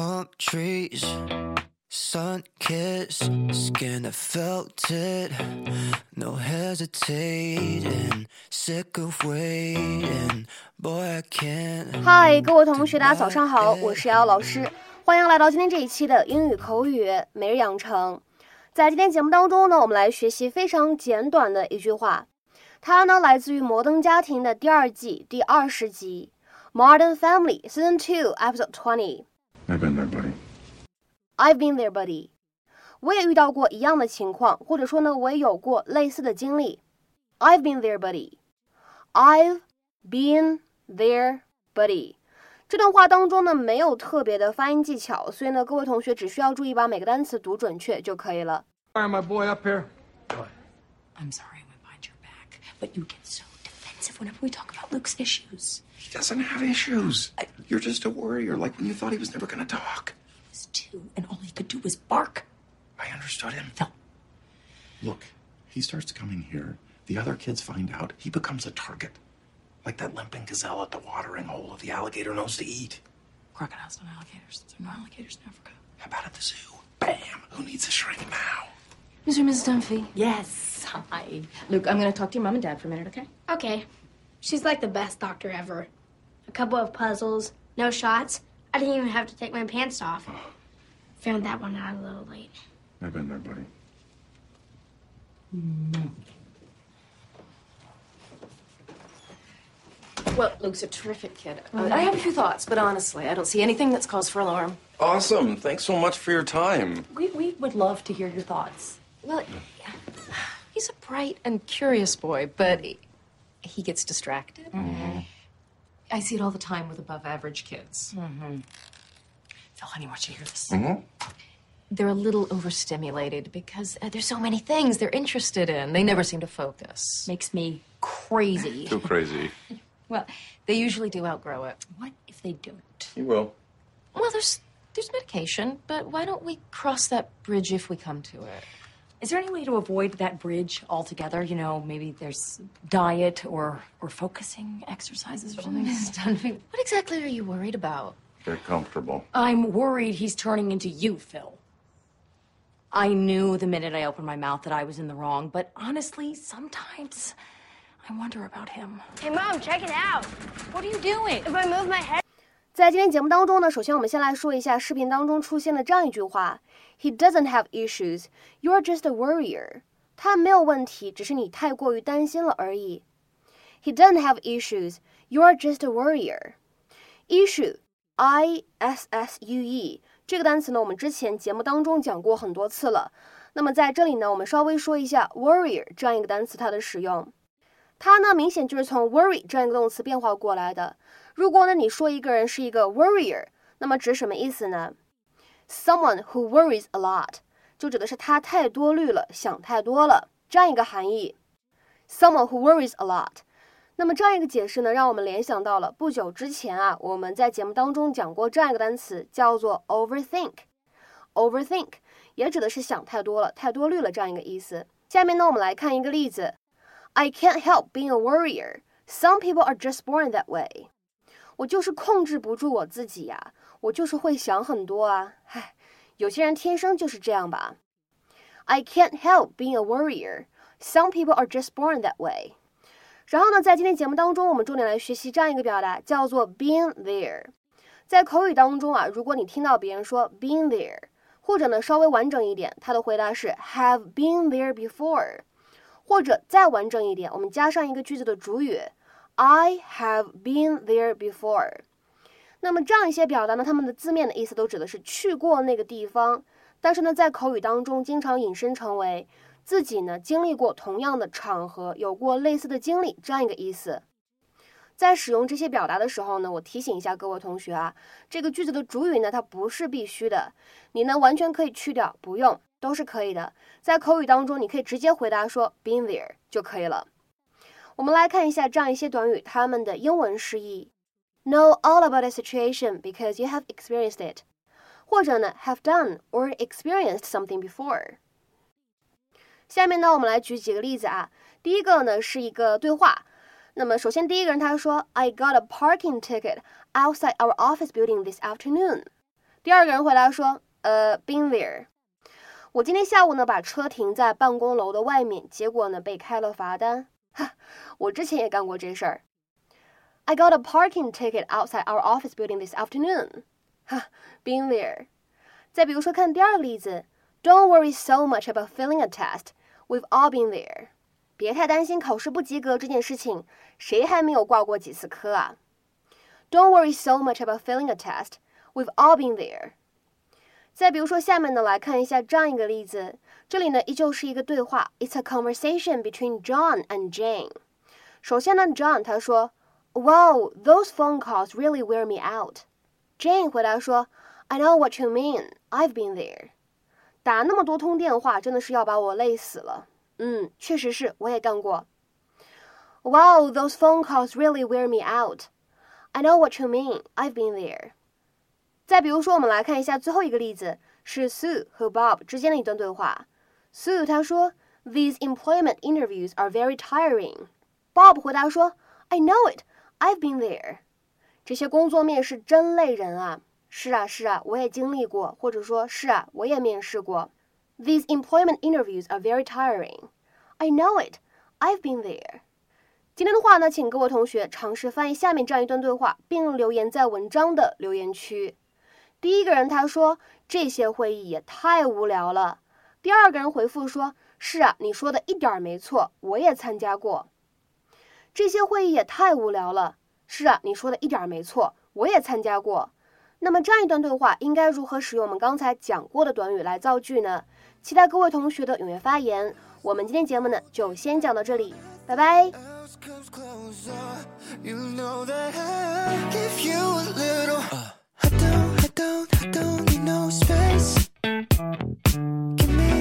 palm trees, sun kissed, skin I felt it, no hesitating, sick of waiting, boy I can't. 嗨，各位同学，大家早上好，我是瑶老师，欢迎来到今天这一期的英语口语每日养成。在今天节目当中呢，我们来学习非常简短的一句话，它呢来自于《摩登家庭》的第二季第二十集，《Modern Family》Season Two Episode Twenty。I've been there, buddy. I've been there, buddy。我也遇到过一样的情况，或者说呢，我也有过类似的经历。I've been there, buddy. I've been there, buddy. 这段话当中呢，没有特别的发音技巧，所以呢，各位同学只需要注意把每个单词读准确就可以了。 Fire my boy up here. I'm sorry I went behind your back, but you get so defensive whenever we talk about Luke's issues. He doesn't have issues. You're just a worrier, like when you thought he was never gonna talk. He was two, and all he could do was bark. I understood him. Phil, Look, he starts coming here. The other kids find out. He becomes a target. Like that limping gazelle at the watering hole of the alligator knows to eat. crocodiles don't alligators. There are no alligators in Africa. How about at the zoo? Bam! Who needs a shrink now? Mr. and Mrs. Dunphy. Yes. Hi. Luke, I'm going to talk to your mom and dad for a minute, okay? Okay. She's like the best doctor ever. A couple of puzzles, no shots. I didn't even have to take my pants off. Found that one out a little late. I've been there, buddy. Well, Luke's a terrific kid. Uh, I have a few thoughts, but honestly, I don't see anything that's cause for alarm. Awesome. Thanks so much for your time. We, we would love to hear your thoughts. Well, he's a bright and curious boy, but he, he gets distracted. Mm-hmm. I see it all the time with above average kids. Mm-hmm. Phil, honey, I want you hear this. Mm-hmm. They're a little overstimulated because uh, there's so many things they're interested in. They never seem to focus. makes me crazy. Too crazy. Well, they usually do outgrow it. what if they don't? You will. Well, there's there's medication, but why don't we cross that bridge if we come to it? Is there any way to avoid that bridge altogether? You know, maybe there's diet or or focusing exercises or something. What exactly are you worried about? They're comfortable. I'm worried he's turning into you, Phil. I knew the minute I opened my mouth that I was in the wrong, but honestly, sometimes I wonder about him. Hey, Mom, check it out. What are you doing? If I move my head, 在今天节目当中呢，首先我们先来说一下视频当中出现的这样一句话：He doesn't have issues, you're just a worrier。他没有问题，只是你太过于担心了而已。He doesn't have issues, you're just a worrier。Issue, I S S U E 这个单词呢，我们之前节目当中讲过很多次了。那么在这里呢，我们稍微说一下 worrier 这样一个单词它的使用。它呢，明显就是从 worry 这样一个动词变化过来的。如果呢，你说一个人是一个 worrier，那么指什么意思呢？Someone who worries a lot，就指的是他太多虑了，想太多了这样一个含义。Someone who worries a lot。那么这样一个解释呢，让我们联想到了不久之前啊，我们在节目当中讲过这样一个单词，叫做 overthink。overthink 也指的是想太多了，太多虑了这样一个意思。下面呢，我们来看一个例子。I can't help being a worrier. Some people are just born that way. 我就是控制不住我自己呀、我就是会想很多啊。唉，有些人天生就是这样吧。I can't help being a worrier. Some people are just born that way. 然后呢，在今天节目当中，我们重点来学习这样一个表达，叫做 been there。在口语当中啊，如果你听到别人说 been there，或者呢稍微完整一点，他的回答是 have been there before。 或者再完整一点，我们加上一个句子的主语，I have been there before。那么这样一些表达呢，它们的字面的意思都指的是去过那个地方，但是呢，在口语当中经常引申成为自己呢经历过同样的场合，有过类似的经历这样一个意思。在使用这些表达的时候呢，我提醒一下各位同学啊，这个句子的主语呢，它不是必须的，你呢完全可以去掉，不用。都是可以的。在口语当中，你可以直接回答说 been there 就可以了。我们来看一下这样一些短语，它们的英文释义：know all about a situation because you have experienced it，或者呢 have done or experienced something before。下面呢，我们来举几个例子啊。第一个呢是一个对话。那么首先第一个人他说：“I got a parking ticket outside our office building this afternoon。” 第二个人回答说，呃，been there。我今天下午呢把车停在办公楼的外面，结果呢被开了罚单。哈，我之前也干过这事儿。I got a parking ticket outside our office building this afternoon. 哈，been there。再比如说，看第二个例子，Don't worry so much about failing a test. We've all been there. 别太担心考试不及格这件事情，谁还没有挂过几次科啊？Don't worry so much about failing a test. We've all been there. 再比如说，下面呢来看一下这样一个例子，这里呢依旧是一个对话，It's a conversation between John and Jane。首先呢，John 他说，Wow, those phone calls really wear me out。Jane 回答说：“I know what you mean. I've been there. 打那么多通电话，真的是要把我累死了。 嗯，确实是，我也干过。Wow, those phone calls really wear me out. I know what you mean. I've been there. 再比如说，我们来看一下最后一个例子，是 Sue 和 Bob 之间的一段对话。Sue 她说：“These employment interviews are very tiring.” Bob 回答说：“I know it. I've been there.” 这些工作面试真累人啊！是啊，是啊，我也经历过，或者说是啊，我也面试过。These employment interviews are very tiring. I know it. I've been there. 今天的话呢，请各位同学尝试翻译下面这样一段对话，并留言在文章的留言区。第一个人他说：“这些会议也太无聊了。”第二个人回复说：“是啊，你说的一点没错，我也参加过。这些会议也太无聊了。”是啊，你说的一点没错，我也参加过。那么这样一段对话应该如何使用我们刚才讲过的短语来造句呢？期待各位同学的踊跃发言。我们今天节目呢就先讲到这里拜拜。Give me